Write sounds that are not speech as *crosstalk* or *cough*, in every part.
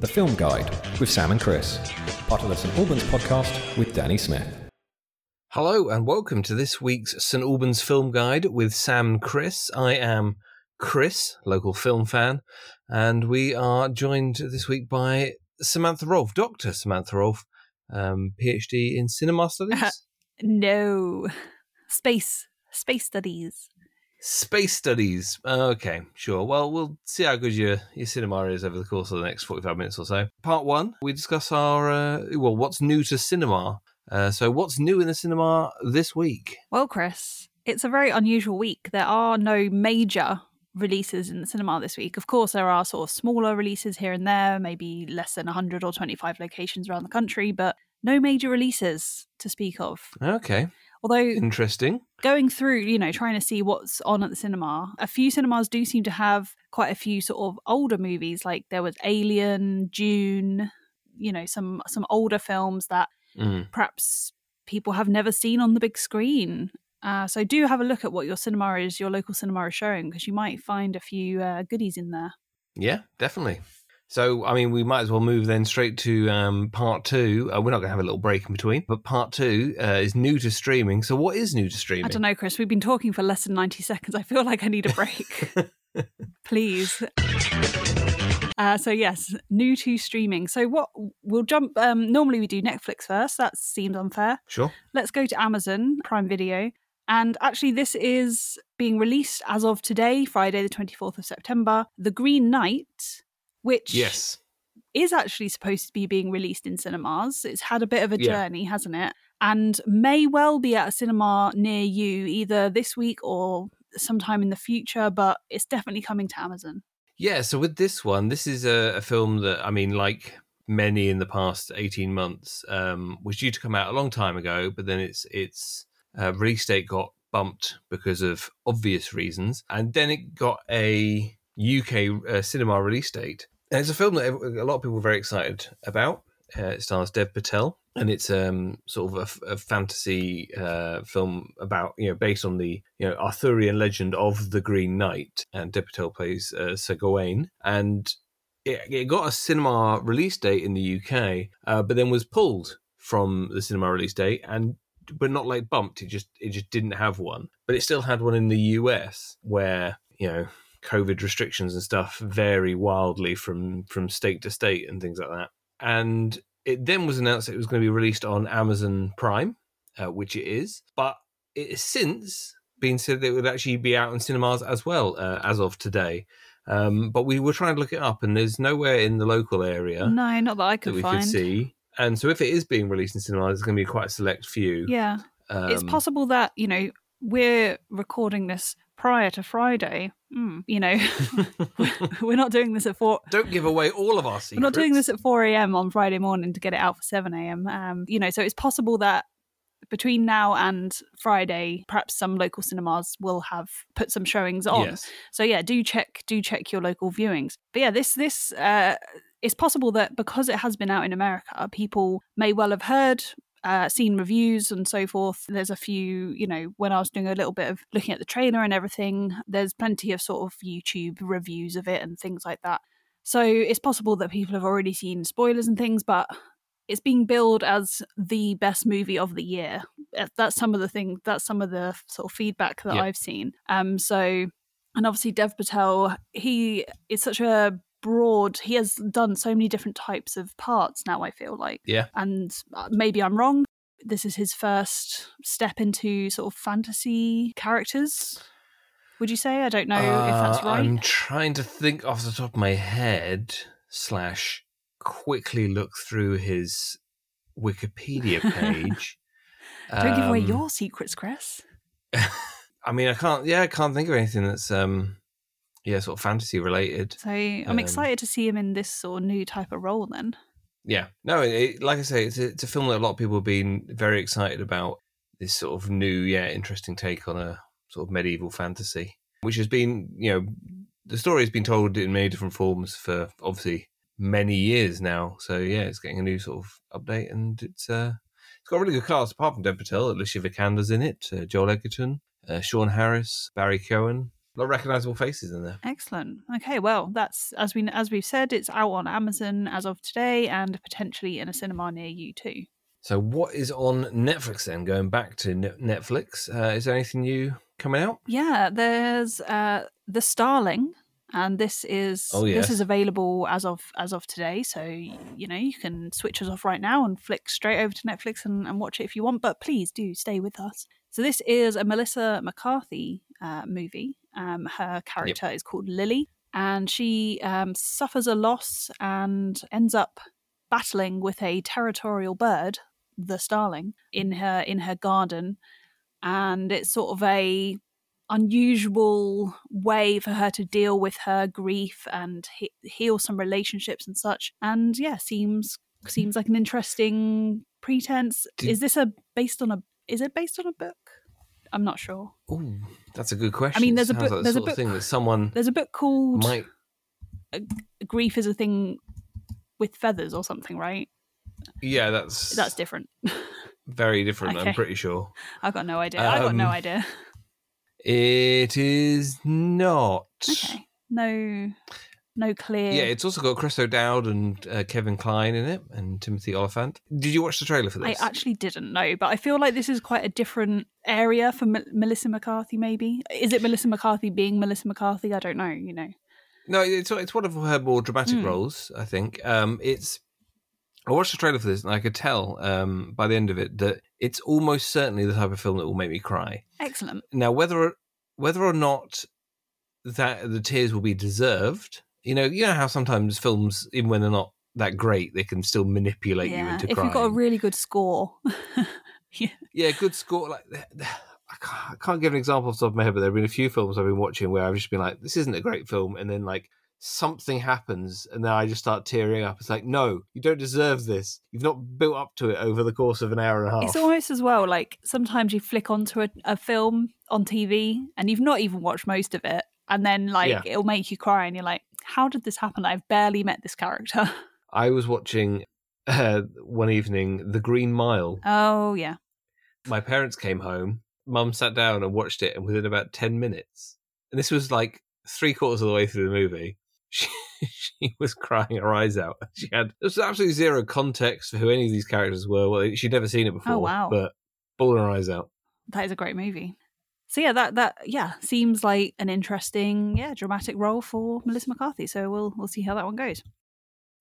The Film Guide with Sam and Chris, part of the St Albans podcast with Danny Smith. Hello and welcome to this week's St Albans Film Guide with Sam and Chris. I am Chris, local film fan, and we are joined this week by Samantha Rolfe, Dr. Samantha Rolfe, um, PhD in cinema studies. no, space space studies. Space studies. Okay, sure. Well, we'll see how good your, your cinema is over the course of the next 45 minutes or so. Part one, we discuss our, uh, well, what's new to cinema. Uh, so, what's new in the cinema this week? Well, Chris, it's a very unusual week. There are no major releases in the cinema this week. Of course, there are sort of smaller releases here and there, maybe less than 100 or 25 locations around the country, but no major releases to speak of. Okay. Although Interesting. going through, you know, trying to see what's on at the cinema, a few cinemas do seem to have quite a few sort of older movies. Like there was Alien, June, you know, some some older films that Mm. perhaps people have never seen on the big screen. Uh, so do have a look at what your cinema is, your local cinema is showing, because you might find a few uh, goodies in there. Yeah, definitely. So, I mean, we might as well move then straight to um, part two. Uh, we're not going to have a little break in between, but part two uh, is new to streaming. So, what is new to streaming? I don't know, Chris. We've been talking for less than ninety seconds. I feel like I need a break. *laughs* Please. Uh, so yes, new to streaming. So what we'll jump. Um, normally we do Netflix first. That seems unfair. Sure. Let's go to Amazon Prime Video. And actually, this is being released as of today, Friday, the 24th of September. The Green Knight, which Yes. is actually supposed to be being released in cinemas. It's had a bit of a Yeah. journey, hasn't it? And may well be at a cinema near you either this week or sometime in the future, but it's definitely coming to Amazon. Yeah. So, with this one, this is a, a film that, I mean, like many in the past 18 months, um, was due to come out a long time ago, but then its its uh, release date got bumped because of obvious reasons. And then it got a UK uh, cinema release date. And it's a film that a lot of people are very excited about. Uh, it stars Dev Patel, and it's um, sort of a fantasy uh, film about you know based on the you know Arthurian legend of the Green Knight, and Dev Patel plays uh, Sir Gawain, and it, it got a cinema release date in the UK, uh, but then was pulled from the cinema release date, and but not like bumped. It just it just didn't have one, but it still had one in the US where you know COVID restrictions and stuff vary wildly from from state to state and things like that. And it then was announced that it was going to be released on Amazon Prime, uh, which it is, but it has since been said that it would actually be out in cinemas as well uh, as of today. Um, but we were trying to look it up, and there's nowhere in the local area No, not that I that could we find. could see. And so, if it is being released in cinemas, it's going to be quite a select few. Yeah. it's Um, possible that, you know, we're recording this prior to Friday. Mm, you know, *laughs* *laughs* we're not doing this at 4 Don't give away all of our secrets. We're not doing this at 4 a.m. on Friday morning to get it out for 7 a.m. Um, you know, so it's possible that between now and Friday, perhaps some local cinemas will have put some showings on. Yes. So yeah, do check do check your local viewings. But yeah, this this uh, it's possible that because it has been out in America, people may well have heard. Uh, seen reviews and so forth. There's a few, you know, when I was doing a little bit of looking at the trailer and everything, there's plenty of sort of YouTube reviews of it and things like that. So it's possible that people have already seen spoilers and things, but it's being billed as the best movie of the year. Uh, That's some of the thing. That's some of the sort of feedback that. I've seen. Um, so and obviously Dev Patel, he is such a broad. He has done so many different types of parts now. I feel like, Yeah. and uh, maybe I'm wrong. This is his first step into sort of fantasy characters. Would you say? I don't know if that's Uh, right. I'm trying to think off the top of my head, slash, quickly look through his Wikipedia *laughs* page. Don't give away Um, your secrets, Chris. *laughs* I mean, I can't. Yeah, I can't think of anything that's um, yeah, sort of fantasy related. So I'm um, excited to see him in this sort of new type of role. Then, Yeah, no, it, like I say, it's a, it's a film that a lot of people have been very excited about. This sort of new, yeah, interesting take on a sort of medieval fantasy, which has been, you know, the story has been told in many different forms for obviously many years now. So yeah, it's getting a new sort of update, and it's uh, it's got a really good cast. Apart from Dev Patel, Alicia Vikander's in it, uh, Joel Edgerton, uh, Sean Harris, Barry Keoghan, lot of recognizable faces in there. Excellent. Okay, well, that's as we as we've said, it's out on Amazon as of today, and potentially in a cinema near you too. So, what is on Netflix then? Going back to Netflix, uh, is there anything new coming out? Yeah, there's uh, the Starling, and this is Oh, this is available as of as of today. So you know you can switch us off right now and flick straight over to Netflix and, and watch it if you want. But please do stay with us. So this is a Melissa McCarthy uh, movie. Um, her character is called Lily, and she um, suffers a loss and ends up battling with a territorial bird, the starling, in her in her garden, and it's sort of a unusual way for her to deal with her grief and he- heal some relationships and such. And yeah, seems seems like an interesting pretense. Did- is this a based on a? Is it based on a book? I'm not sure. Ooh, that's a good question. I mean, there's a book- like the there's a book- thing that someone There's a book called might. "Grief is a Thing with Feathers" or something, right? Yeah, that's That's different. *laughs* very different. I'm pretty sure I've got no idea. I've got no Um, idea. it is not. Okay, no, no clear. Yeah, it's also got Chris O'Dowd and uh, Kevin Kline in it, and Timothy Olyphant. Did you watch the trailer for this? I actually didn't know, but I feel like this is quite a different area for M- Melissa McCarthy. Maybe is it Melissa McCarthy being Melissa McCarthy? I don't know. You know, No, it's it's one of her more dramatic Hmm. roles. I think um, it's. I watched the trailer for this, and I could tell um, by the end of it that it's almost certainly the type of film that will make me cry. excellent. Now, whether whether or not that the tears will be deserved, you know, you know how sometimes films, even when they're not that great, they can still manipulate you yeah, into if crying. you've got a really good score, *laughs* yeah, yeah, good score. Like I can't, I can't give an example off the top of my head, but there have been a few films I've been watching where I've just been like, "This isn't a great film," and then like something happens, and then I just start tearing up. It's like, no, you don't deserve this. You've not built up to it over the course of an hour and a half. it's almost as well. Like sometimes you flick onto a, a film on TV and you've not even watched most of it, and then like Yeah. it'll make you cry, and you're like, "How did this happen? I've barely met this character." *laughs* I was watching uh, one evening The Green Mile. oh yeah, my parents came home. Mum sat down and watched it, and within about ten minutes, and this was like three quarters of the way through the movie, *laughs* she, she was crying her eyes out. She had there was absolutely zero context for who any of these characters were. Well, she'd never seen it before. Oh, wow. But bawling her eyes out. that is a great movie. So yeah, that that yeah seems like an interesting yeah dramatic role for Melissa McCarthy. So we'll we'll see how that one goes.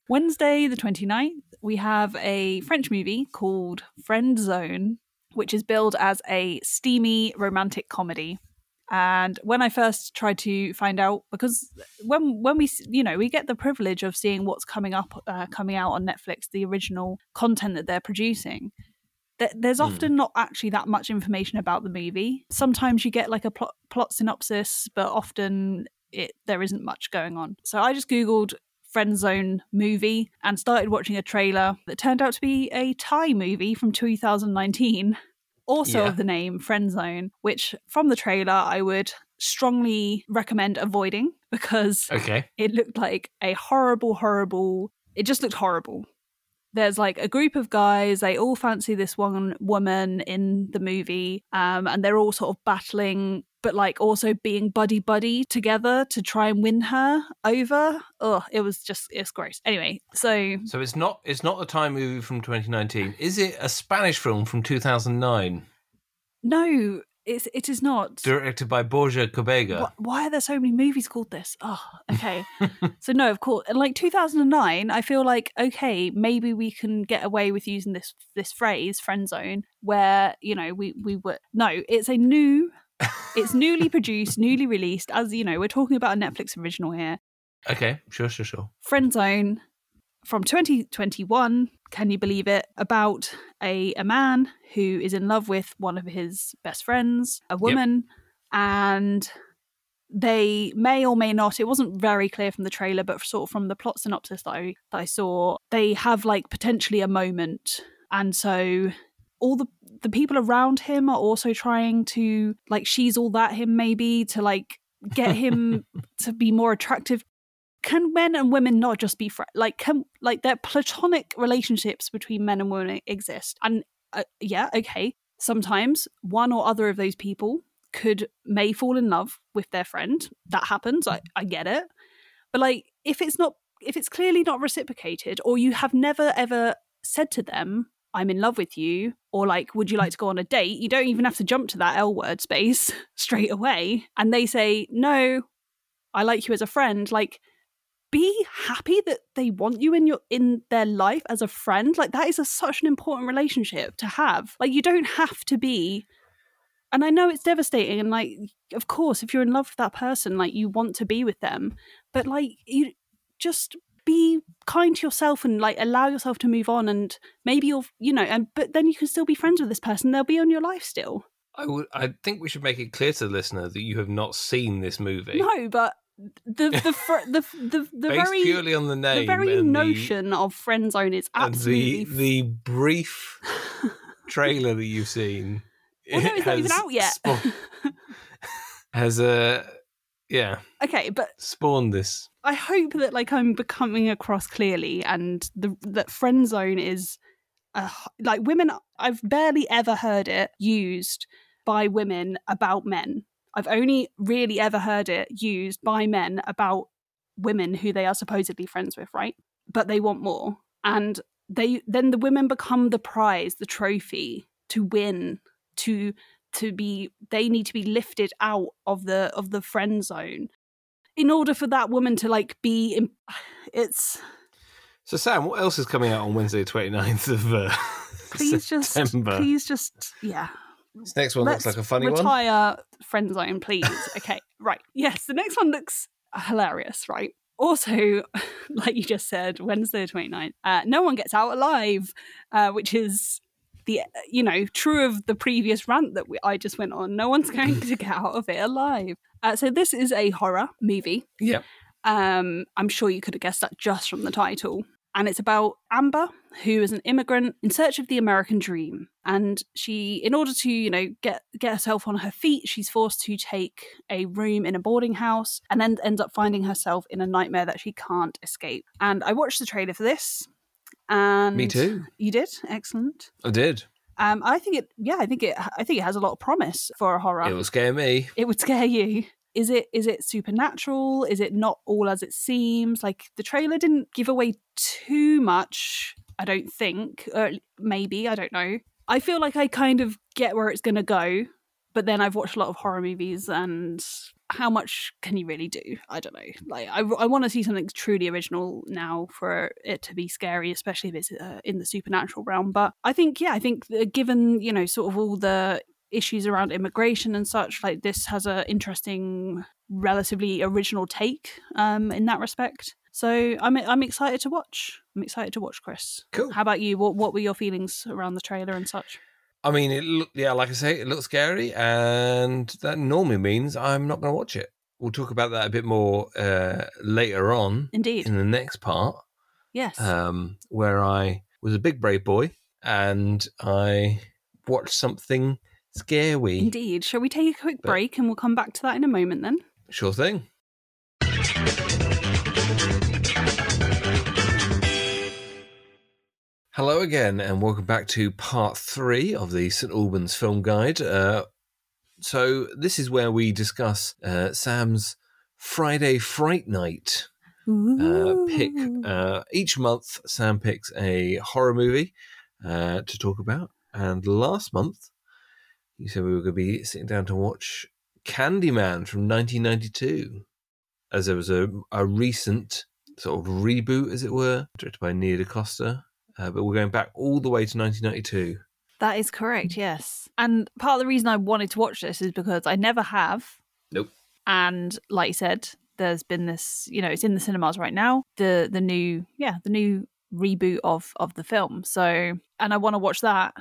Wednesday the 29th, we have a French movie called Friend Zone, which is billed as a steamy romantic comedy. And when I first tried to find out, because when when we you know we get the privilege of seeing what's coming up, uh, coming out on Netflix, the original content that they're producing, th- there's Hmm. often not actually that much information about the movie. Sometimes you get like a plot, plot synopsis, but often it there isn't much going on. So I just googled friend zone movie and started watching a trailer that turned out to be a Thai movie from 2019, also Yeah. of the name Friend Zone, which from the trailer I would strongly recommend avoiding *laughs* because Okay. it looked like a horrible, horrible. It just looked horrible. There's like a group of guys. They all fancy this one woman in the movie, um, and they're all sort of battling, but like also being buddy buddy together to try and win her over. Oh, it was just it's gross. Anyway, so So it's not it's not a Thai movie from 2019. Is it a Spanish film from 2009, no, it's it is not. directed by Borja Cobeaga? Wh- Why are there so many movies called this? Oh, okay. *laughs* so no, of course. And like 2009, I feel like okay, maybe we can get away with using this this phrase "friend zone," where you know we we were no, it's a new, *laughs* it's newly produced, newly released. As you know, we're talking about a Netflix original here. Okay, sure, sure, sure. Friend Zone from 2021. Can you believe it? About a, a man who is in love with one of his best friends, a woman, and they may or may not. It wasn't very clear from the trailer, but sort of from the plot synopsis that I that I saw, they have like potentially a moment, and so all the the people around him are also trying to like she's all that him maybe to like get him *laughs* to be more attractive can men and women not just be friends? Like, can like their platonic relationships between men and women exist? And uh, yeah, okay, sometimes one or other of those people could may fall in love with their friend. That happens. I, I get it. But like if it's not if it's clearly not reciprocated or you have never ever said to them, I'm in love with you, or like, would you like to go on a date? You don't even have to jump to that L word space *laughs* straight away. And they say, No, I like you as a friend. Like, be happy that they want you in your in their life as a friend like that is a, such an important relationship to have like you don't have to be and i know it's devastating and like of course if you're in love with that person like you want to be with them but like you just be kind to yourself and like allow yourself to move on and maybe you'll you know and but then you can still be friends with this person they'll be on your life still I would. I think we should make it clear to the listener that you have not seen this movie. no but the the fr- the the, *laughs* the very purely on the name, the very notion of friend zone is the, and absolutely the the brief *laughs* trailer that you've seen. Well, it's not even out yet. *laughs* has a yeah okay, but spawned this. I hope that like I'm becoming across clearly, and the that friend zone is uh, like women. I've barely ever heard it used by women about men. I've only really ever heard it used by men about women who they are supposedly friends with, right? But they want more, and they then the women become the prize, the trophy to win, to to be. They need to be lifted out of the of the friend zone in order for that woman to like be in, *sighs* it's So Sam, what else is coming out on Wednesday, 29th of uh, please just please just yeah This next one looks like a funny one. retire friend zone please *laughs* okay right yes the next one looks hilarious right also *laughs* like you just said wednesday the 29th uh, no one gets out alive uh, which is the you know true of the previous rant that we, i just went on no one's *laughs* going to get out of it alive uh, so this is a horror movie Yeah. Um, I'm sure you could have guessed that just from the title. And it's about Amber, who is an immigrant in search of the American dream. And she, in order to, you know, get get herself on her feet, she's forced to take a room in a boarding house, and then ends up finding herself in a nightmare that she can't escape. And I watched the trailer for this, and Me too. You did excellent. I did. Um, I think it. Yeah, I think it. I think it has a lot of promise for a horror It would scare me. it would scare you. Is it is it supernatural? Is it not all as it seems? Like the trailer didn't give away too much, I don't think. Or maybe, I don't know. I feel like I kind of get where it's going to go, but then I've watched a lot of horror movies and how much can you really do? I don't know. Like I, I want to see something truly original now for it to be scary, especially if it's uh, in the supernatural realm. But I think, yeah, I think given you know sort of all the issues around immigration and such, like this has a interesting, relatively original take um, in that respect. So I'm I'm excited to watch. I'm excited to watch, Chris. Cool. How about you? What what were your feelings around the trailer and such? I mean, it look, yeah, like I say, it looks scary, and that normally means I'm not going to watch it. We'll talk about that a bit more uh, later on Indeed, in the next part, yes. um, where I was a big brave boy and I watched something scary. Indeed. Shall we take a quick But- break and we'll come back to that in a moment then? Sure thing. Hello again, and welcome back to part three of the St Albans Film Guide. Uh, so, this is where we discuss uh, Sam's Friday Fright Night uh, pick. Uh, each month, Sam picks a horror movie uh, to talk about. And last month, you said we were going to be sitting down to watch Candyman from 1992, as there was a, a recent sort of reboot, as it were, directed by Nia DaCosta. Uh, but we're going back all the way to 1992. That is correct, yes. And part of the reason I wanted to watch this is because I never have. Nope. And like you said, there's been this, you know, it's in the cinemas right now. The the new, yeah, the new reboot of of the film. So, and I want to watch that.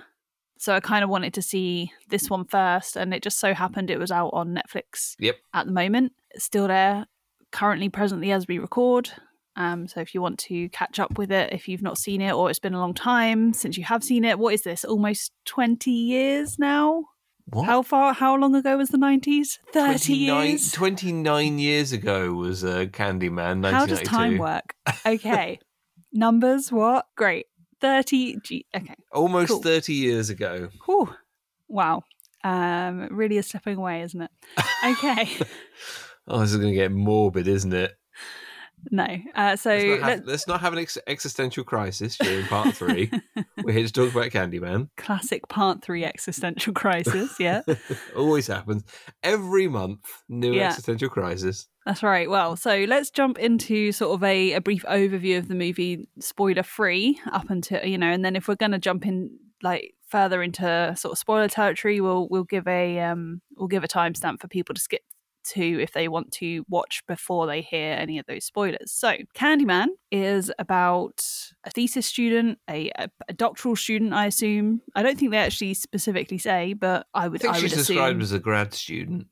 So I kind of wanted to see this one first, and it just so happened it was out on Netflix. Yep. At the moment, it's still there, currently, presently as we record. Um, so if you want to catch up with it, if you've not seen it or it's been a long time since you have seen it, what is this? Almost twenty years now. What? How far? How long ago was the nineties? Thirty 29, years. 29 years ago was uh, Candyman, 1992. How does time work? Okay, *laughs* numbers. What? Great. Thirty. G- okay. Almost Cool. 30 years ago. Whew. Wow. Um, really is slipping away, isn't it? Okay. *laughs* oh, this is going to get morbid, isn't it? no. Uh, so Let's not have, let- let's not have an ex- existential crisis during part three. *laughs* We're here to talk about Candyman. classic part three existential crisis. Yeah. *laughs* Always happens. Every month, new Yeah. existential crisis. That's right. Well, so let's jump into sort of a, a brief overview of the movie, spoiler free, up until you know, and then if we're going to jump in like further into sort of spoiler territory, we'll we'll give a um we'll give a timestamp for people to skip to if they want to watch before they hear any of those spoilers. So, Candyman is about a thesis student, a, a, a doctoral student, I assume. I don't think they actually specifically say, but I I would think I she's would described assume. as a grad student.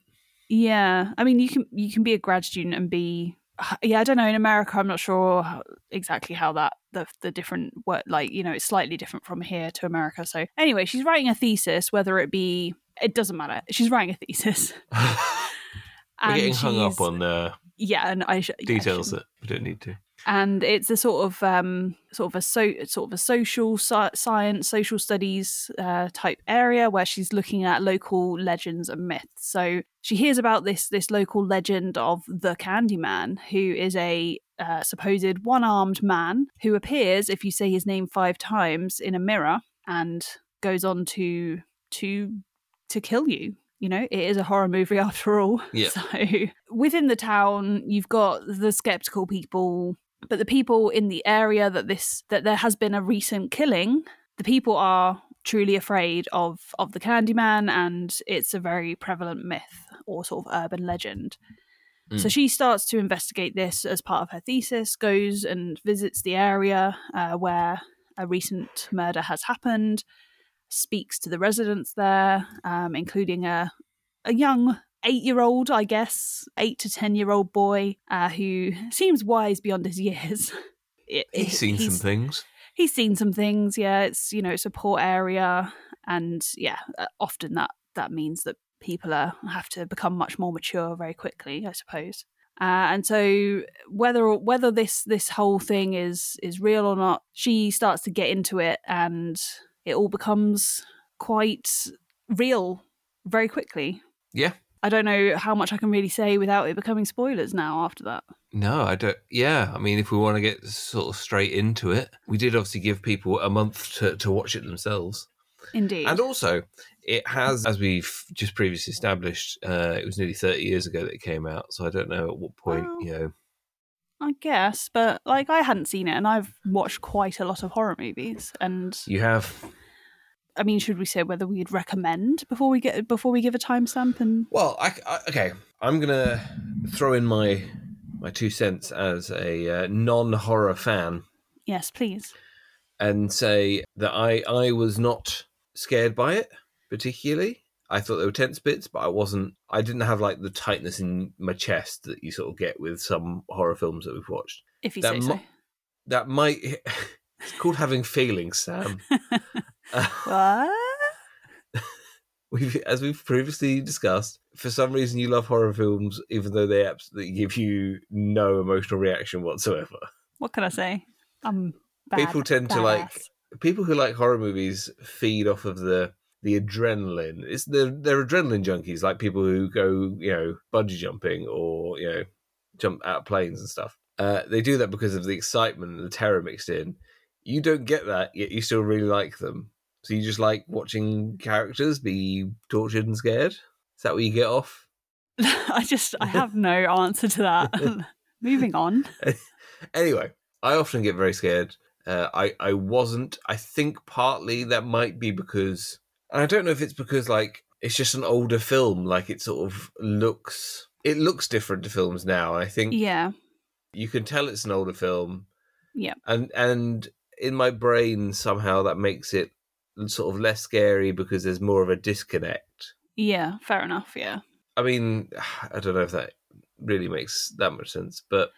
Yeah, I mean, you can you can be a grad student and be. *sighs* Yeah, I don't know. In America, I'm not sure how- exactly how that the the different work like you know it's slightly different from here to America. So anyway, she's writing a thesis, whether it be it doesn't matter. She's writing a thesis. *laughs* *laughs* We're and getting hung up on uh, yeah, and I sh- yeah, details that we don't need to. And it's a sort of um sort of a so sort of a social sci- science social studies uh, type area where she's looking at local legends and myths. So she hears about this this local legend of the candyman who is a uh, supposed one-armed man who appears if you say his name five times in a mirror and goes on to to to kill you. You know it is a horror movie *laughs* after all. Yeah. so within the town you've got the skeptical people but the people in the area that this that there has been a recent killing the people are truly afraid of of the candyman and it's a very prevalent myth or sort of urban legend so Mm. she starts to investigate this as part of her thesis goes and visits the area uh, where a recent murder has happened speaks to the residents there um, including a a young eight year old, I guess, eight to ten year old boy uh, who seems wise beyond his years. *laughs* It- He's it- seen some things. He's seen some things. Yeah, it's you know it's a poor area, and yeah, uh, often that that means that people are have to become much more mature very quickly, I suppose. Uh, and so whether whether this this whole thing is is real or not, she starts to get into it, and it all becomes quite real very quickly. Yeah. I don't know how much I can really say without it becoming spoilers now after that. No, I don't. Yeah, I mean, if we want to get sort of straight into it, we did obviously give people a month to, to watch it themselves. Indeed. And also, it has, as we've just previously established, uh, it was nearly 30 years ago that it came out. So I don't know at what point, Well- you know. I guess, but like I hadn't seen it and I've watched quite a lot of horror movies and You have. I mean should we say whether we'd recommend before we get before we give a timestamp and Well, I, I- okay. I'm going to throw in my my two cents as a uh, non horror fan yes, please. and say that I, I was not scared by it particularly. I thought there were tense bits, but I wasn't. I didn't have like the tightness in my chest that you sort of get with some horror films that we've watched. If you That say mo- so. That might. *laughs* It's called having feelings, Sam. *laughs* What? we've, as we've previously discussed, for some reason you love horror films, even though they absolutely give you no emotional reaction whatsoever. What can I say? I'm bad, People tend to like people who like horror movies feed off of the the adrenaline. It's the they're adrenaline junkies, like people who go, you know, bungee jumping or you know, jump out of planes and stuff. Uh, they do that because of the excitement and the terror mixed in. You don't get that, yet you still really like them. So you just like watching characters be tortured and scared. Is that what you get off? *laughs* *laughs* I just I have no answer to that. *laughs* Moving on. anyway, I often get very scared. Uh, I I wasn't. I think partly that might be because and I don't know if it's because like it's just an older film. Like it sort of looks it looks different to films now. I think Yeah. you can tell it's an older film. Yeah. and and in my brain somehow that makes it sort of less scary because there's more of a disconnect. Yeah, fair enough, yeah. I mean, *sighs* I don't know if that really makes that much sense, but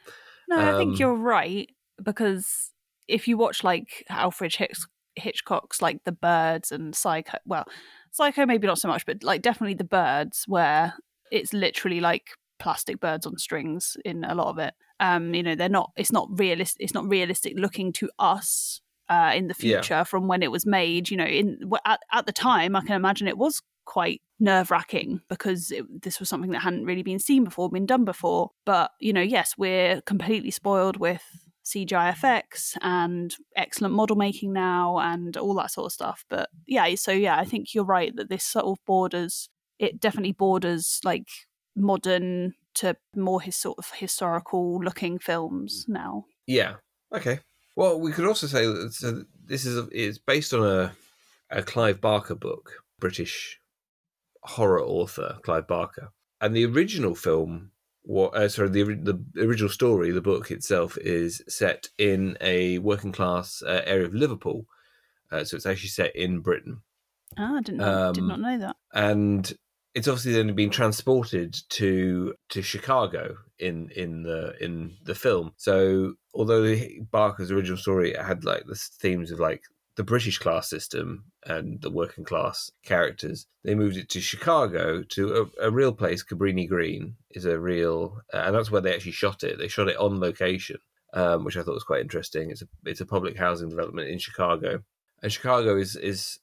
No, I Um, think you're right because if you watch like Alfred Hitch- Hitchcock's like The Birds and Psycho, well, Psycho maybe not so much, but like definitely The Birds, where it's literally like plastic birds on strings in a lot of it. Um, you know, they're not. It's not realistic. It's not realistic looking to us uh, in the Yeah. future from when it was made. You know, in at at the time, I can imagine it was quite nerve wracking because it, this was something that hadn't really been seen before, been done before. But, you know, yes, we're completely spoiled with CGI effects and excellent model making now and all that sort of stuff. But yeah, so yeah, I think you're right that this sort of borders, it definitely borders like modern to more his sort of historical looking films now. Yeah. Okay. Well, we could also say that so this is a, is based on a a Clive Barker book, British horror author Clive Barker, and the original film. What, uh, sorry, the the original story, the book itself, is set in a working class uh, area of Liverpool, uh, so it's actually set in Britain, Ah, I didn't know, did Um, not know that. and it's obviously then been transported to to Chicago in in the in the film. So although Barker's original story had like the themes of like the British class system and the working class characters, they moved it to Chicago to a, a real place. Cabrini Green is a real, and that's where they actually shot it. They shot it on location, um, which I thought was quite interesting. It's a it's a public housing development in Chicago, and Chicago is is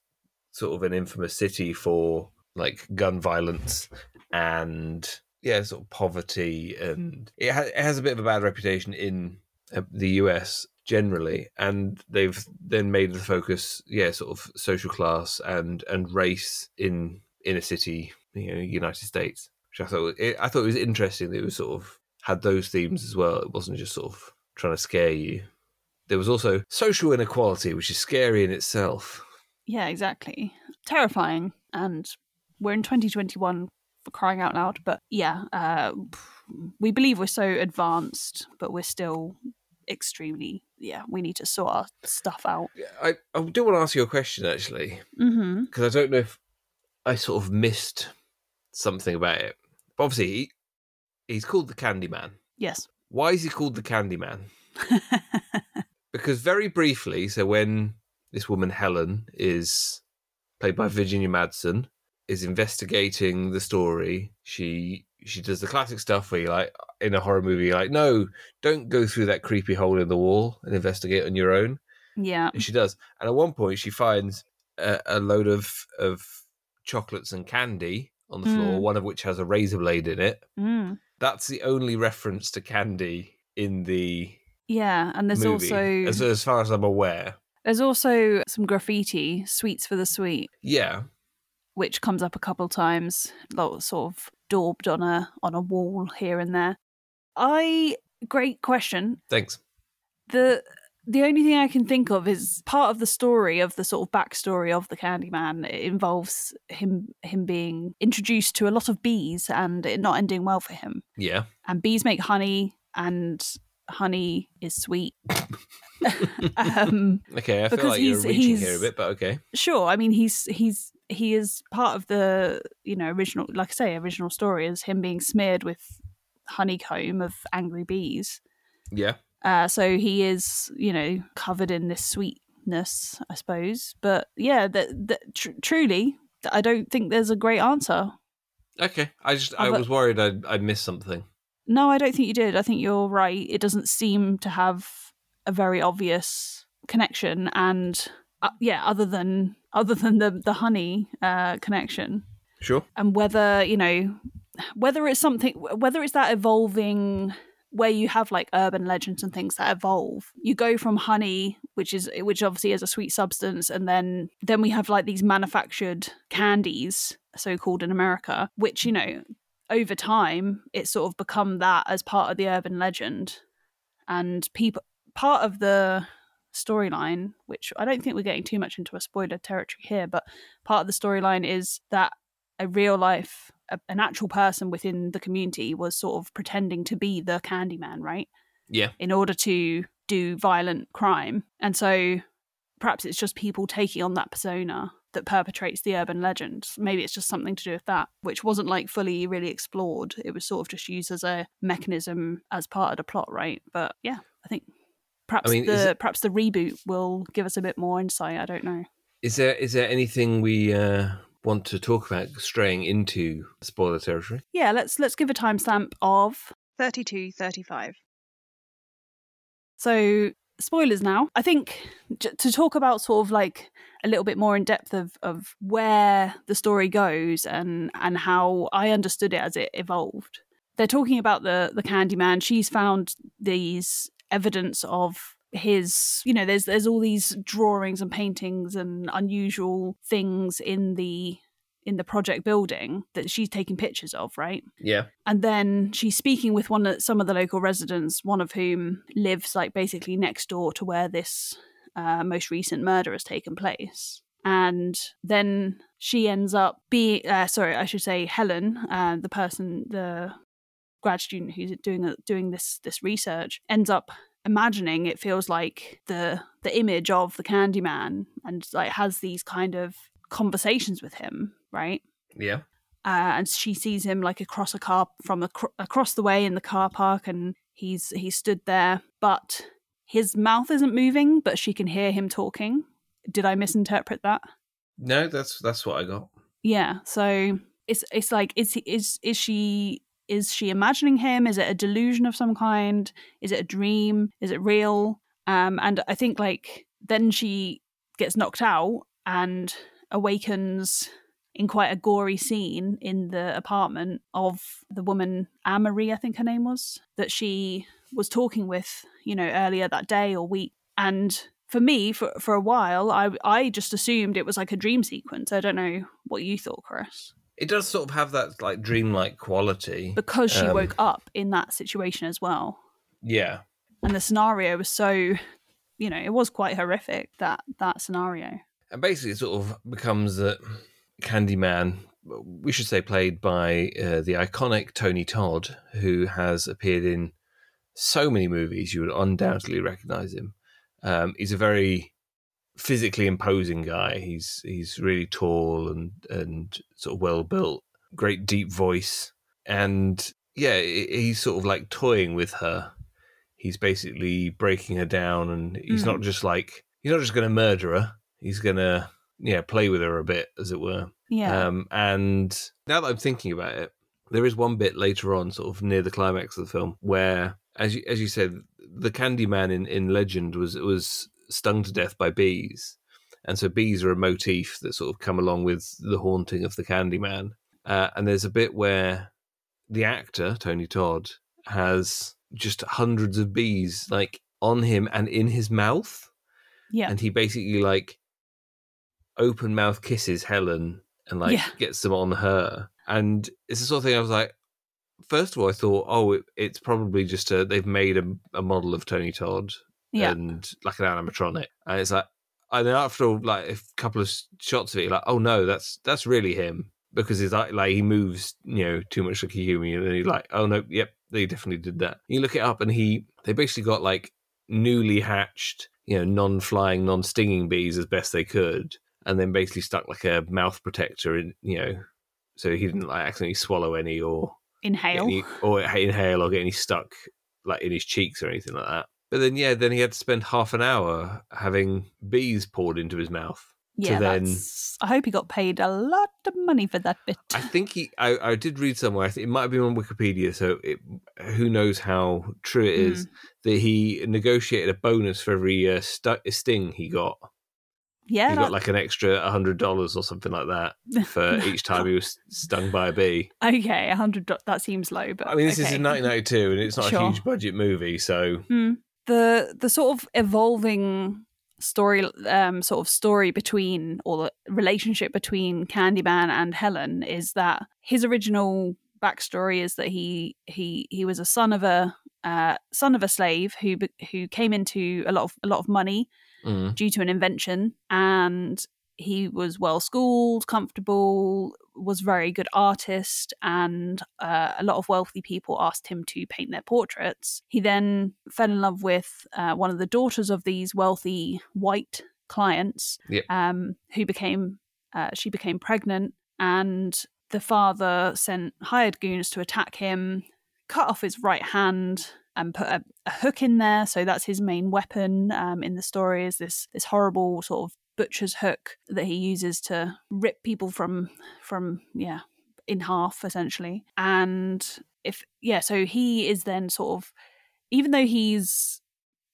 sort of an infamous city for like gun violence and yeah, sort of poverty, and it, ha- it has a bit of a bad reputation in uh, the US generally, and they've then made the focus, yeah, sort of social class and and race in inner city, you know, United States, which I thought it, I thought it was interesting that it was sort of had those themes as well. It wasn't just sort of trying to scare you. There was also social inequality, which is scary in itself. Yeah, exactly. Terrifying. And we're in 2021 for crying out loud. But yeah, uh, we believe we're so advanced, but we're still extremely, yeah, we need to sort our stuff out. I, I do want to ask you a question actually, because I don't know if I sort of missed something about it. But obviously, he, he's called the Candyman. Yes. Why is he called the Candyman? *laughs* Because very briefly, so when this woman Helen is played by Virginia Madsen, is investigating the story, she she does the classic stuff where you like in a horror movie, you're like, no, don't go through that creepy hole in the wall and investigate on your own. yeah. And she does. And at one point, she finds a, a load of of chocolates and candy on the floor, Mm. one of which has a razor blade in it. Mm. That's the only reference to candy in the Yeah. And there's movie, also as, as far as I'm aware. there's also some graffiti, sweets for the sweet, Yeah, which comes up a couple times, sort of daubed on a on a wall here and there. I great question. thanks. the the only thing I can think of is part of the story of the sort of backstory of the Candyman. It involves him him being introduced to a lot of bees and it not ending well for him. Yeah, And bees make honey, and honey is sweet. *laughs* um, okay. I feel like you're reaching he's- here a bit, but okay. sure, I mean he's he's he is part of the you know original, like I say, original story is him being smeared with honeycomb of angry bees. Yeah, Uh, so he is, you know, covered in this sweetness, I suppose. But yeah, that that tr- truly, I don't think there's a great answer. okay. I just I was worried I'd, I'd missed something. No, I don't think you did. I think you're right. It doesn't seem to have a very obvious connection, and uh, yeah, other than other than the the honey uh, connection, Sure. and whether you know whether it's something whether it's that evolving where you have like urban legends and things that evolve. You go from honey which is which obviously is a sweet substance and then then we have like these manufactured candies so called in america which you know over time it's sort of become that as part of the urban legend. And people part of the storyline which i don't think we're getting too much into a spoiler territory here but part of the storyline is that a real life a, an actual person within the community was sort of pretending to be the Candyman, right? Yeah. In order to do violent crime. And so perhaps it's just people taking on that persona that perpetrates the urban legend. Maybe it's just something to do with that, which wasn't like fully really explored. It was sort of just used as a mechanism as part of the plot, right? But yeah, I think perhaps mean, the it- perhaps the reboot will give us a bit more insight. I don't know. Is there is there anything we uh, want to talk about straying into spoiler territory? Yeah, let's let's give a timestamp of 3235. So, spoilers now. I think j- to talk about sort of like a little bit more in depth of of where the story goes and and how I understood it as it evolved. They're talking about the the Candyman. She's found these evidence of his you know there's there's all these drawings and paintings and unusual things in the in the project building that she's taking pictures of right Yeah. and then she's speaking with one of some of the local residents one of whom lives like basically next door to where this uh, most recent murder has taken place and then she ends up being uh, sorry i should say helen uh, the person the grad student who's doing doing this this research ends up imagining it feels like the the image of the Candyman and like has these kind of conversations with him, right? Yeah. Uh, and she sees him like across a car from ac- across the way in the car park, and he's he stood there, but his mouth isn't moving, but she can hear him talking. Did I misinterpret that? No, that's that's what I got. Yeah. So it's it's like is he, is is she is she imagining him? Is it a delusion of some kind? Is it a dream? Is it real? Um, and I think like then she gets knocked out and awakens in quite a gory scene in the apartment of the woman Anne-Marie, I think her name was, that she was talking with, you know, earlier that day or week. And for me, for for a while, I I just assumed it was like a dream sequence. I don't know what you thought, Chris It does sort of have that like dreamlike quality. because she Um, woke up in that situation as well Yeah. and the scenario was so you know it was quite horrific that that scenario And basically, it sort of becomes that Candyman, we should say, played by uh, the iconic Tony Todd, who has appeared in so many movies, you would undoubtedly recognize him. Um, he's a very physically imposing guy. He's he's really tall and and sort of well built, great deep voice, and yeah, he's sort of like toying with her. He's basically breaking her down, and he's Mm. not just like he's not just going to murder her. He's going to yeah play with her a bit, as it were. yeah Um, and now that I'm thinking about it, there is one bit later on, sort of near the climax of the film, where, as you as you said, the Candyman in, in legend was was stung to death by bees, and so bees are a motif that sort of come along with the haunting of the Candyman. Uh, and there's a bit where the actor Tony Todd has just hundreds of bees like on him and in his mouth yeah and he basically like open mouth kisses Helen and like Yeah. gets them on her. And it's the sort of thing I was like, first of all, I thought, oh, it, it's probably just a they've made a, a model of Tony Todd yeah and like an animatronic, and it's like, and then after all, like a couple of shots of it, you're like, oh no, that's that's really him because he's like, like he moves, you know, too much like a human, and then you're like, oh no, yep, they definitely did that. You look it up, and he they basically got like newly hatched, you know, non-flying, non-stinging bees as best they could, and then basically stuck like a mouth protector in, you know, so he didn't like accidentally swallow any or inhale any, or inhale or get any stuck like in his cheeks or anything like that. But then, yeah, then he had to spend half an hour having bees poured into his mouth. yeah then- that's i hope he got paid a lot of money for that bit I think he, I, I did read somewhere. I think it might have been on Wikipedia, so it, who knows how true it is that he negotiated a bonus for every uh, stu- sting he got. yeah he that- got like an extra hundred dollars or something like that *laughs* for each time he was stung by a bee. okay a hundred that seems low but I mean, this is in 1992, and it's not Sure. a huge budget movie, so Hmm. The the sort of evolving story um sort of story between or the relationship between Candyman and Helen is that his original backstory is that he he he was a son of a uh, son of a slave who who came into a lot of a lot of money mm, due to an invention and he was well schooled comfortable was very good artist and uh, a lot of wealthy people asked him to paint their portraits he then fell in love with uh, one of the daughters of these wealthy white clients Yep. um, who became uh, she became pregnant and the father sent hired goons to attack him cut off his right hand and put a, a hook in there. So that's his main weapon um, in the story is this this horrible sort of butcher's hook that he uses to rip people from from yeah in half essentially. And if yeah, so he is then sort of even though he's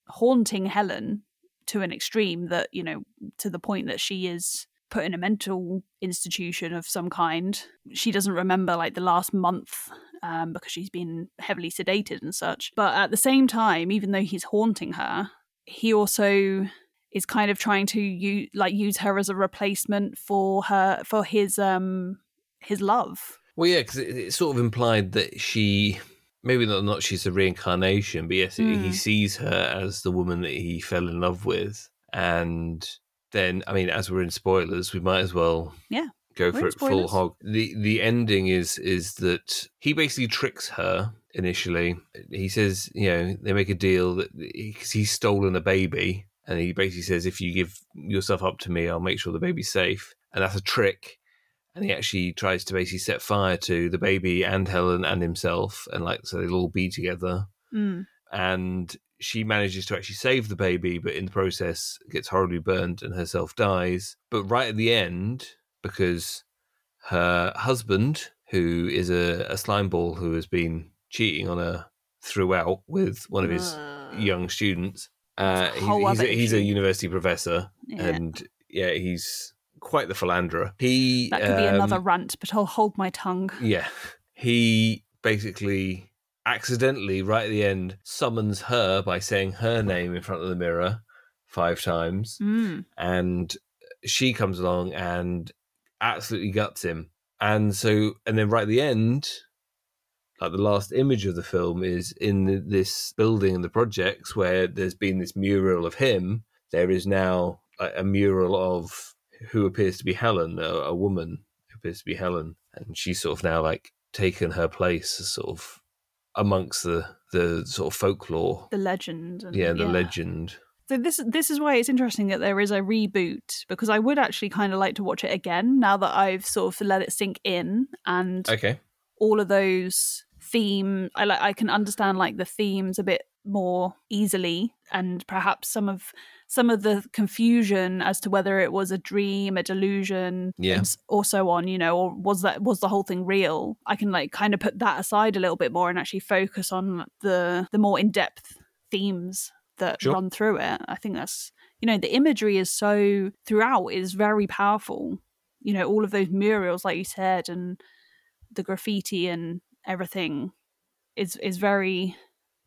haunting Helen to an extreme that you know to the point that she is put in a mental institution of some kind. She doesn't remember like the last month um, because she's been heavily sedated and such. But at the same time, even though he's haunting her, he also is kind of trying to use like use her as a replacement for her for his um his love. Well, yeah, because it, it's sort of implied that she maybe not not she's a reincarnation, but yes, he Mm. sees her as the woman that he fell in love with, and then I mean, as we're in spoilers, we might as well Yeah, go we're for it full hog. the The ending is is that he basically tricks her initially. He says, you know, they make a deal that because he's stolen a baby, and he basically says, if you give yourself up to me, I'll make sure the baby's safe, and that's a trick and he actually tries to basically set fire to the baby and Helen and himself, and like so they'll all be together. Mm. And she manages to actually save the baby, but in the process gets horribly burned and herself dies. But right at the end, because her husband, who is a, a slime ball who has been cheating on her throughout with one of his Ugh. young students, uh, he's, a, he's a university professor, Yeah. and yeah, he's quite the philanderer. He that could be um, another rant, but I'll hold my tongue. yeah. He basically accidentally, right at the end, summons her by saying her name in front of the mirror five times. Mm. And she comes along and absolutely guts him. And so, and then right at the end, like the last image of the film is in this building in the projects where there's been this mural of him. There is now a, mural of who appears to be Helen, a, a woman who appears to be Helen, and she's sort of now like taken her place, as sort of amongst the the sort of folklore, The legend. And, yeah, the legend. So this this is why it's interesting that there is a reboot because I would actually kind of like to watch it again now that I've sort of let it sink in and Okay, all of those theme I like I can understand like the themes a bit more easily and perhaps some of some of the confusion as to whether it was a dream, a delusion, Yeah. or so on, you know, or was that was the whole thing real? I can like kind of put that aside a little bit more and actually focus on the the more in depth themes that Sure. run through it. I think that's you know the imagery is so throughout is very powerful. You know, all of those murals, like you said, and the graffiti and everything is is very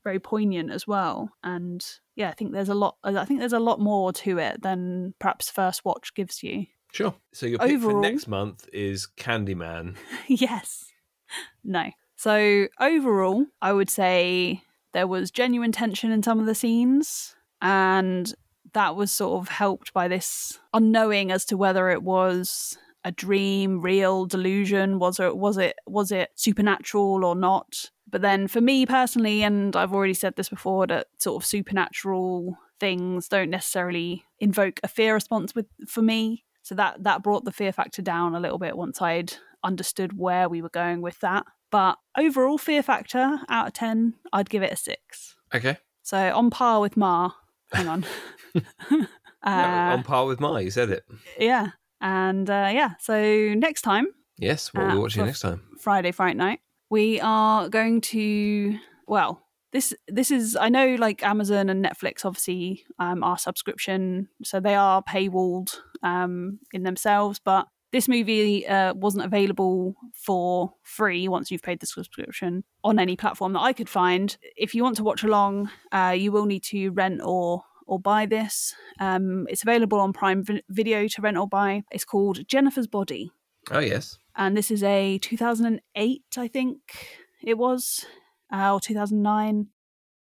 very poignant as well and yeah i think there's a lot i think there's a lot more to it than perhaps first watch gives you sure. So your pick for next month is Candyman. *laughs* yes no so overall i would say there was genuine tension in some of the scenes and that was sort of helped by this unknowing as to whether it was a dream real delusion? Was it was it was it supernatural or not? But then for me personally and i've already said this before that sort of supernatural things don't necessarily invoke a fear response with for me. So that that brought the fear factor down a little bit once i'd understood where we were going with that. But overall fear factor out of 10 i'd give it a 6 Okay, so on par with ma. Hang on. *laughs* No, uh, on par with Ma. You said it. yeah and uh, yeah so next time Yes. What are uh, we watching next time? Friday Fright Night. We are going to well, this this is I know like Amazon and Netflix obviously um, are subscription, so they are paywalled um, in themselves, but this movie uh, wasn't available for free once you've paid the subscription on any platform that I could find. If you want to watch along, uh, you will need to rent or or buy this. Um, it's available on Prime Vi- Video to rent or buy. It's called Jennifer's Body Oh yes. and this is a 2008 i think it was uh, or 2009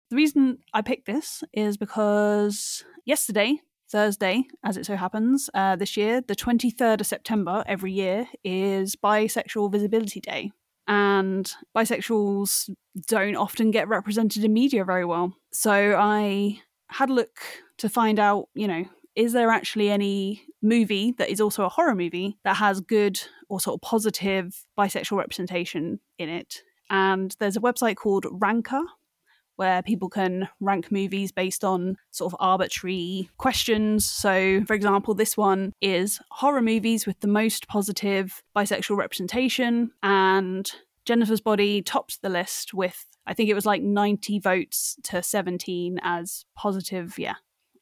the reason i picked this is because yesterday thursday as it so happens uh, this year the 23rd of september every year is bisexual visibility day and bisexuals don't often get represented in media very well so i had a look to find out you know is there actually any movie that is also a horror movie that has good or sort of positive bisexual representation in it. And there's a website called Ranker where people can rank movies based on sort of arbitrary questions. So, for example, this one is horror movies with the most positive bisexual representation, and Jennifer's Body tops the list with, I think it was like 90 votes to 17 as positive, yeah,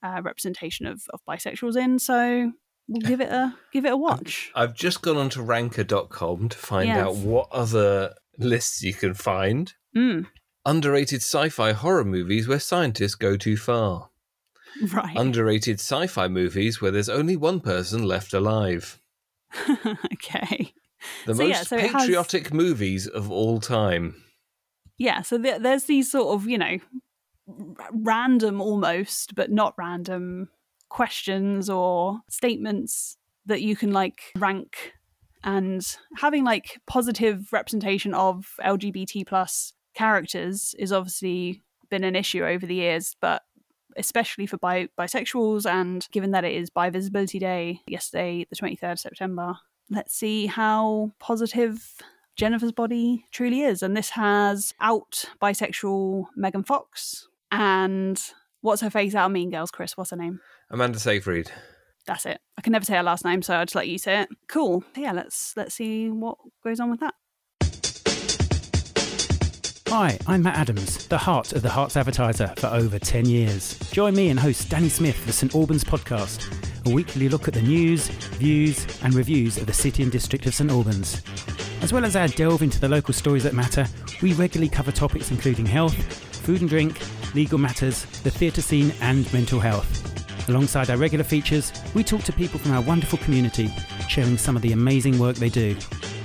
uh, representation of, of bisexuals in. So we'll give it a give it a watch. I've just gone onto ranker.com to find Yes. out what other lists you can find. Mm, Underrated sci fi horror movies where scientists go too far. right. Underrated sci fi movies where there's only one person left alive. *laughs* okay. The So, most yeah, so it has- patriotic movies of all time. Yeah. So there, there's these sort of you know random almost, but not random questions or statements that you can like rank and having like positive representation of lgbt plus characters is obviously been an issue over the years but especially for bi- bisexuals and given that it is bi visibility day yesterday the 23rd of september let's see how positive jennifer's body truly is and this has out bisexual megan fox and what's her face out of mean girls chris what's her name Amanda Seyfried. that's it. I can never say her last name, so I'll just let you say it. Cool. Yeah, let's let's see what goes on with that. Hi, I'm Matt Adams, the heart of the Herts Advertiser for over 10 years. Join me and host Danny Smith for St Albans podcast, a weekly look at the news, views, and reviews of the city and district of St Albans. As well as our delve into the local stories that matter, we regularly cover topics including health, food and drink, legal matters, the theatre scene, and mental health. Alongside our regular features, we talk to people from our wonderful community, sharing some of the amazing work they do.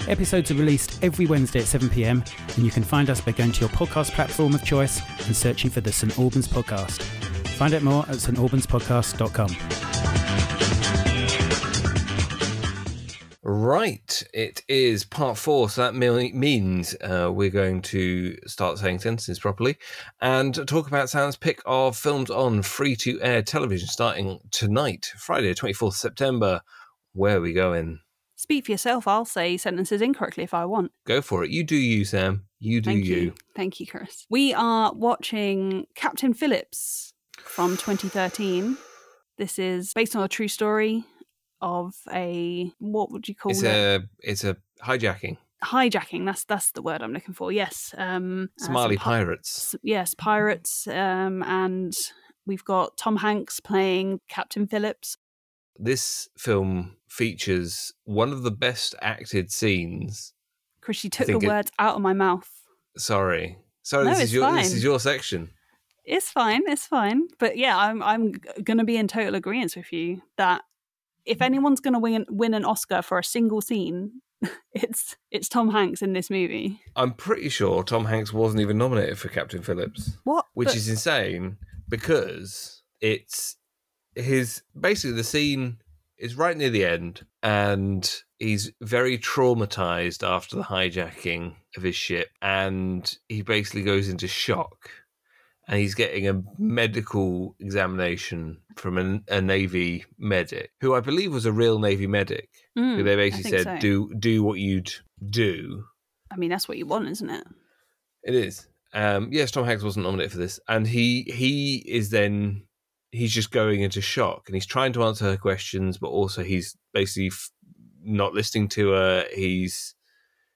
Episodes are released every Wednesday at 7pm, and you can find us by going to your podcast platform of choice and searching for the St Albans Podcast. Find out more at stalbanspodcast.com. Right, it is part four, so that me- means uh, we're going to start saying sentences properly and talk about Sam's pick of films on free to air television starting tonight, Friday, 24th September. Where are we going? Speak for yourself. I'll say sentences incorrectly if I want. Go for it. You do you, Sam. You do Thank you. you. Thank you, Chris. We are watching Captain Phillips from 2013. This is based on a true story of a what would you call It's it? a it's a hijacking. Hijacking. That's that's the word I'm looking for. Yes. Um, uh, Somali pi- pirates. yes, pirates. Um, and we've got Tom Hanks playing Captain Phillips. This film features one of the best acted scenes. Chris, you took the it- words out of my mouth. Sorry. Sorry, No, this is your this is your section. It's fine. It's fine. But yeah, I'm I'm going to be in total agreement with you that if anyone's going to win win an Oscar for a single scene, *laughs* it's it's Tom Hanks in this movie. I'm pretty sure Tom Hanks wasn't even nominated for Captain Phillips, What? which But- is insane because it's his basically the scene is right near the end and he's very traumatized after the hijacking of his ship and he basically goes into shock and he's getting a medical examination from a, a navy medic who i believe was a real navy medic Mm, who they basically said so. do do what you'd do I mean, that's what you want, isn't it? It is. Um, yes, Tom Hanks wasn't nominated for this, and he he is then he's just going into shock, and he's trying to answer her questions, but also he's basically f- not listening to her. He's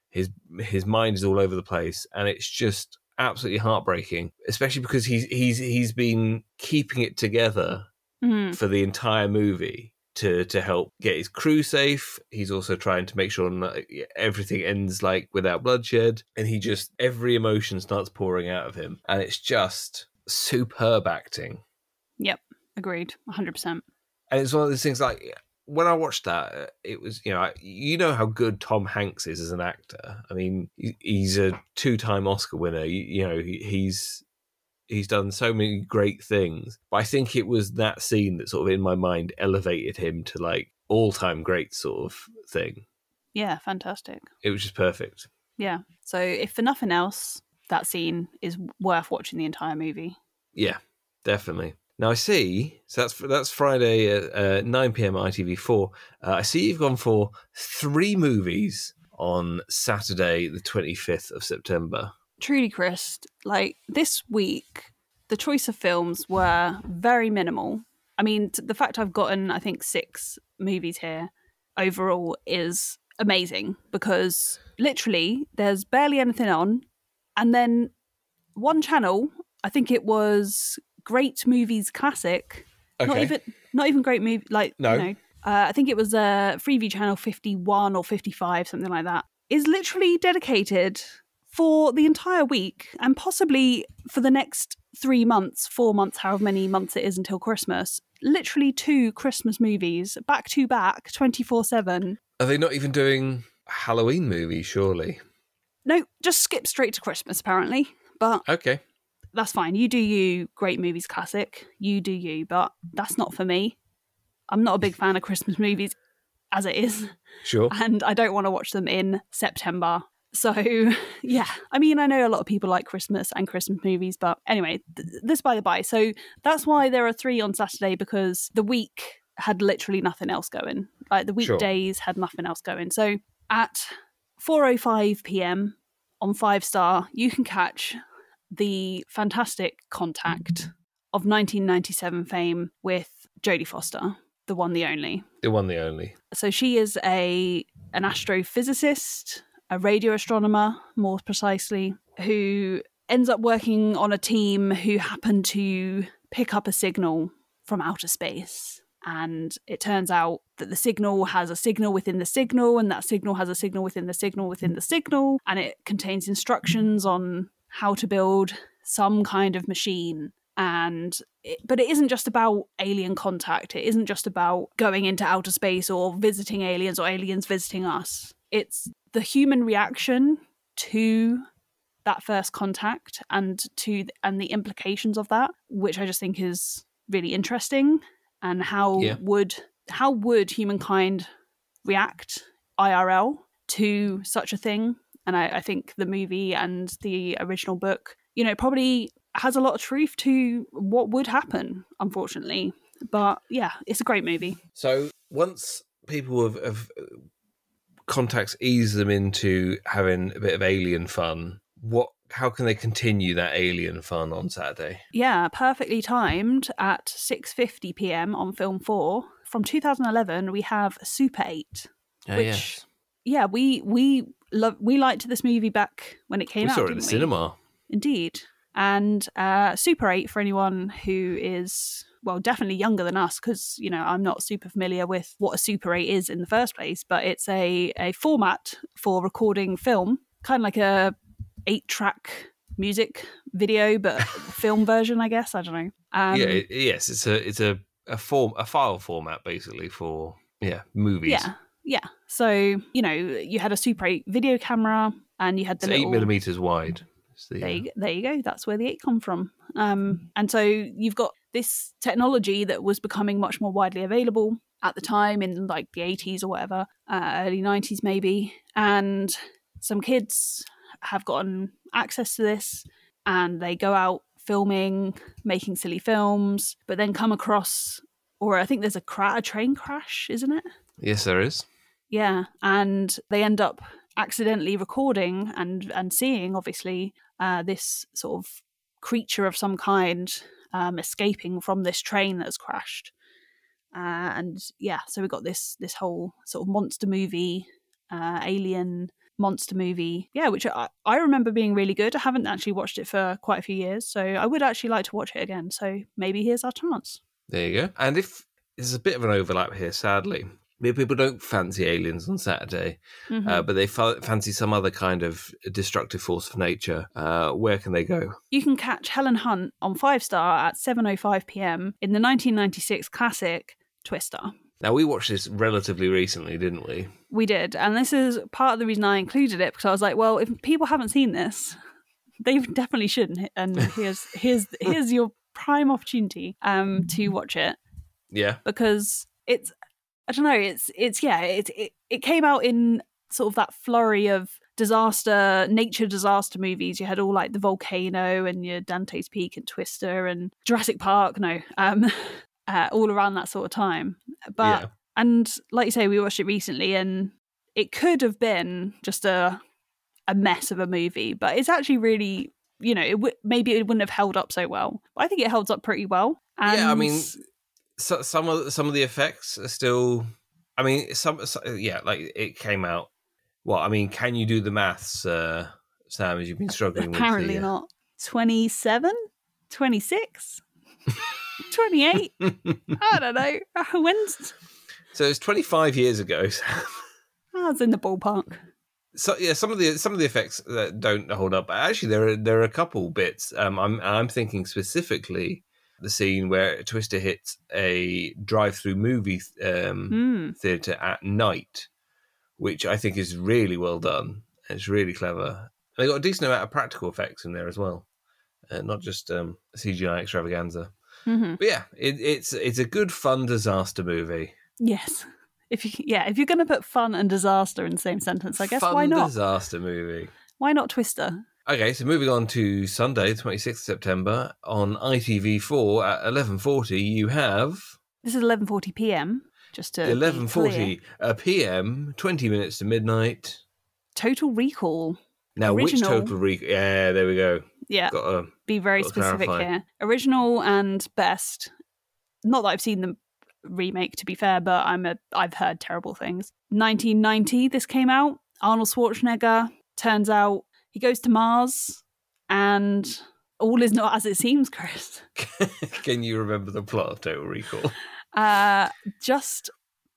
his his mind is all over the place, and it's just absolutely heartbreaking, especially because he's he's he's been keeping it together Mm, for the entire movie to to help get his crew safe. He's also trying to make sure everything ends like without bloodshed, and he just every emotion starts pouring out of him, and it's just superb acting. yep. Agreed. 100. percent And it's one of those things like when I watched that, uh, it was you know I- you know how good Tom Hanks is as an actor. I mean, he's a two-time Oscar winner. You, you know, he's he's done so many great things. But I think it was that scene that sort of in my mind elevated him to like all-time great sort of thing. Yeah, fantastic. It was just perfect. Yeah. So if for nothing else, that scene is worth watching the entire movie. Yeah, definitely. Now I see. So that's that's Friday at uh, nine pm ITV4. Uh, I see you've gone for three movies on Saturday, the twenty fifth of September. truly chris like this week the choice of films were very minimal i mean the fact i've gotten i think six movies here overall is amazing because literally there's barely anything on and then one channel i think it was great movies classic Not even not even great movie. Like No. you know, uh, I think it was uh, Freeview channel fifty one or fifty five, something like that. Is literally dedicated for the entire week and possibly for the next three months, four months, however many months it is until Christmas. Literally two Christmas movies back to back, twenty four seven. Are they not even doing Halloween movies? Surely. No, just skip straight to Christmas apparently. But Okay. That's fine. You do you, great movies classic. You do you, but that's not for me. I'm not a big fan of Christmas movies as it is, Sure. and I don't want to watch them in September. So, *laughs* yeah, I mean, I know a lot of people like Christmas and Christmas movies, but anyway, th- this by the by. So, that's why there are three on Saturday because the week had literally nothing else going. Like the Sure. weekdays had nothing else going. So, at 4:05 p.m. on 5 Star, you can catch the fantastic Contact mm. of 1997 fame with Jodie Foster, the one, the only. The one, the only. So she is a an astrophysicist, a radio astronomer, more precisely, who ends up working on a team who happen to pick up a signal from outer space. And it turns out that the signal has a signal within the signal, and that signal has a signal within the signal within the signal, and it contains instructions on how to build some kind of machine. And it, but it isn't just about alien contact. It isn't just about going into outer space or visiting aliens or aliens visiting us. It's the human reaction to that first contact and to and the implications of that which i just think is really interesting. And how Yeah. would how would humankind react irl to such a thing and I, I think the movie and the original book you know probably has a lot of truth to what would happen unfortunately but yeah it's a great movie So once people have, have uh, contacts ease them into having a bit of alien fun, what? How can they continue that alien fun on Saturday? yeah perfectly timed at 6.50 p.m on film 4 from 2011 we have super 8 Oh, Which- yeah we we love we liked this movie back when it came we out saw it in the we? cinema. Indeed. And uh, Super 8 for anyone who is, well, definitely younger than us, because, you know, I'm not super familiar with what a Super 8 is in the first place, but it's a, a format for recording film, kind of like a eight track music video, but *laughs* film version, I guess. I don't know. Um, yeah, it, yes, it's a it's a a form a file format basically for yeah movies. yeah. Yeah. So, you know, you had a Super 8 video camera and you had the it's eight millimeters wide. The, There uh, you, there you go. That's where the eight come from. Um, and so you've got this technology that was becoming much more widely available at the time in like the 80s or whatever, uh, early 90s maybe. And some kids have gotten access to this and they go out filming, making silly films, but then come across, or I think there's a, cra- a train crash, isn't it? yes, there is. Yeah, and they end up accidentally recording and and seeing obviously uh, this sort of creature of some kind um, escaping from this train that's crashed. Uh, and yeah, so we got this this whole sort of monster movie, uh, alien monster movie. Yeah, which I, I remember being really good. I haven't actually watched it for quite a few years, so I would actually like to watch it again. So maybe here's our chance. There you go. And if there's a bit of an overlap here, sadly, people don't fancy aliens on Saturday, Mhm. uh, but they fa- fancy some other kind of destructive force of nature. Uh, where can they go? You can catch Helen Hunt on Five Star at 7:05 p.m. in the 1996 classic Twister. Now we watched this relatively recently, didn't we? We did, and this is part of the reason I included it because I was like, well, if people haven't seen this, they definitely shouldn't. And here's here's here's your prime opportunity um to watch it Yeah. because it's I don't know, it's it's yeah, it it, it came out in sort of that flurry of disaster, nature disaster movies. You had all like the volcano and your Dante's Peak and Twister and Jurassic Park, no, um, *laughs* uh, all around that sort of time. But yeah. and like you say, we watched it recently, and it could have been just a a mess of a movie, but it's actually really, you know, it w- maybe it wouldn't have held up so well. But I think it holds up pretty well. And yeah, I mean, so, some of some of the effects are still. I mean, some, so- yeah, like it came out. Well, I mean, can you do the maths, uh, Sam? As you've been struggling with. apparently uh, not. 27? 26? 28? I don't know. *laughs* When's. so it's 25 years ago. *laughs* Sam. I was in the ballpark. so yeah, some of the some of the effects that don't hold up. Actually, there are there are a couple bits. Um, I'm I'm thinking specifically the scene where Twister hits a drive-through movie um, Hmm. theater at night, which I think is really well done. It's really clever. And they got a decent amount of practical effects in there as well, uh, not just um, CGI extravaganza. hmm But yeah, it, it's it's a good fun disaster movie. Yes. If you, yeah, if you're going to put fun and disaster in the same sentence, I guess fun why not? disaster movie. Why not Twister? Okay, so moving on to Sunday, the 26th of September, on ITV4 at 11.40, you have This is 11:40 p.m. Just to 11.40 clear. uh, p.m., 20 minutes to midnight. Total Recall. Now, Original. which total Recall? Yeah, there we go. Yeah, Got a... be very specific clarify. here. Original and best. Not that I've seen the remake, to be fair, but I'm a I've heard terrible things. 1990, this came out. Arnold Schwarzenegger turns out he goes to Mars, and all is not as it seems. Chris, *laughs* *laughs* Can you remember the plot of Total Recall? uh, just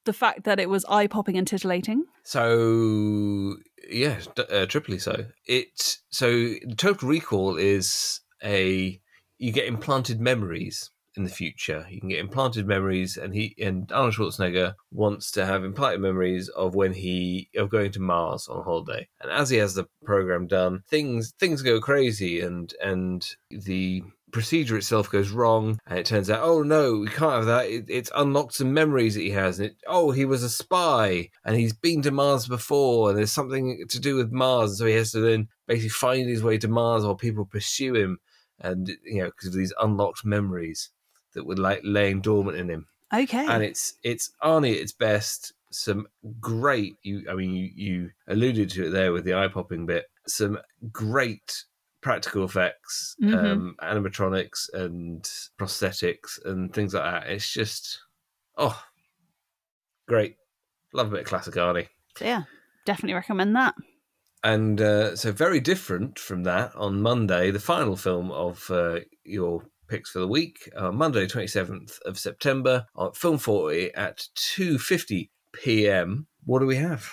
the fact that it was eye popping and titillating. So, yeah, d- uh, triply so. It so Total Recall is a you get implanted memories in the future. You can get implanted memories, and he and Arnold Schwarzenegger wants to have implanted memories of when he of going to Mars on holiday. And as he has the program done, things things go crazy, and and the procedure itself goes wrong and it turns out oh no we can't have that it, it's unlocked some memories that he has and it, oh he was a spy and he's been to mars before and there's something to do with mars so he has to then basically find his way to mars while people pursue him and you know because of these unlocked memories that were like laying dormant in him Okay. and it's it's Arnie at its best. Some great you I mean you you alluded to it there with the eye popping bit. Some great practical effects, Mhm. um, animatronics and prosthetics and things like that. It's just oh great. Love a bit of classic Arnie. so yeah, definitely recommend that. And uh, so, very different from that, on Monday, the final film of uh, your picks for the week, uh, Monday, 27th of September, on Film 40 at 2.50 p.m. What do we have?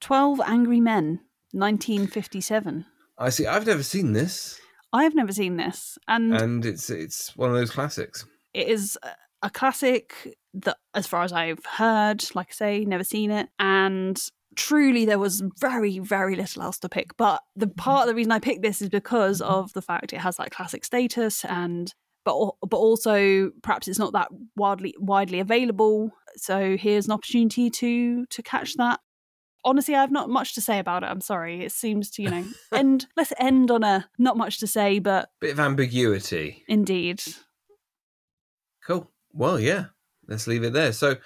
12 Angry Men, 1957. I see, I've never seen this, I have never seen this, and and it's it's one of those classics. it is a- a classic that, as far as I've heard, like I say, never seen it, and truly there was very, very little else to pick. But the part of the reason I picked this is because of the fact it has that classic status, and but but also perhaps it's not that widely widely available. So here's an opportunity to to catch that. Honestly, I have not much to say about it. I'm sorry. It seems to you know *laughs* end. Let's end on a not much to say, but Bit of ambiguity. indeed. Cool. Well, yeah, let's leave it there. So,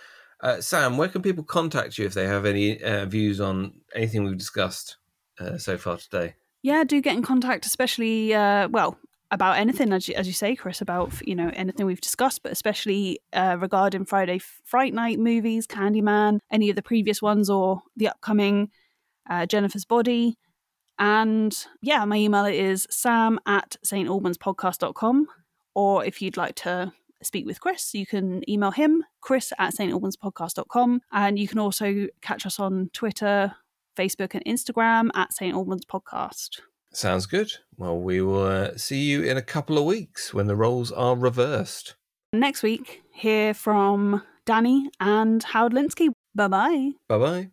uh, Sam, where can people contact you if they have any uh, views on anything we've discussed uh, so far today? yeah do get in contact especially uh well about anything as you, as you say chris about you know anything we've discussed but especially uh regarding friday fright night movies candyman any of the previous ones or the upcoming uh, jennifer's body and yeah my email is sam at stalbanspodcast.com or if you'd like to speak with chris you can email him chris at stalbanspodcast.com and you can also catch us on twitter Facebook and Instagram at St. Albans Podcast. Sounds good. Well, we will uh, see you in a couple of weeks when the roles are reversed. Next week, hear from Danny and Howard Linsky. Bye bye. Bye bye.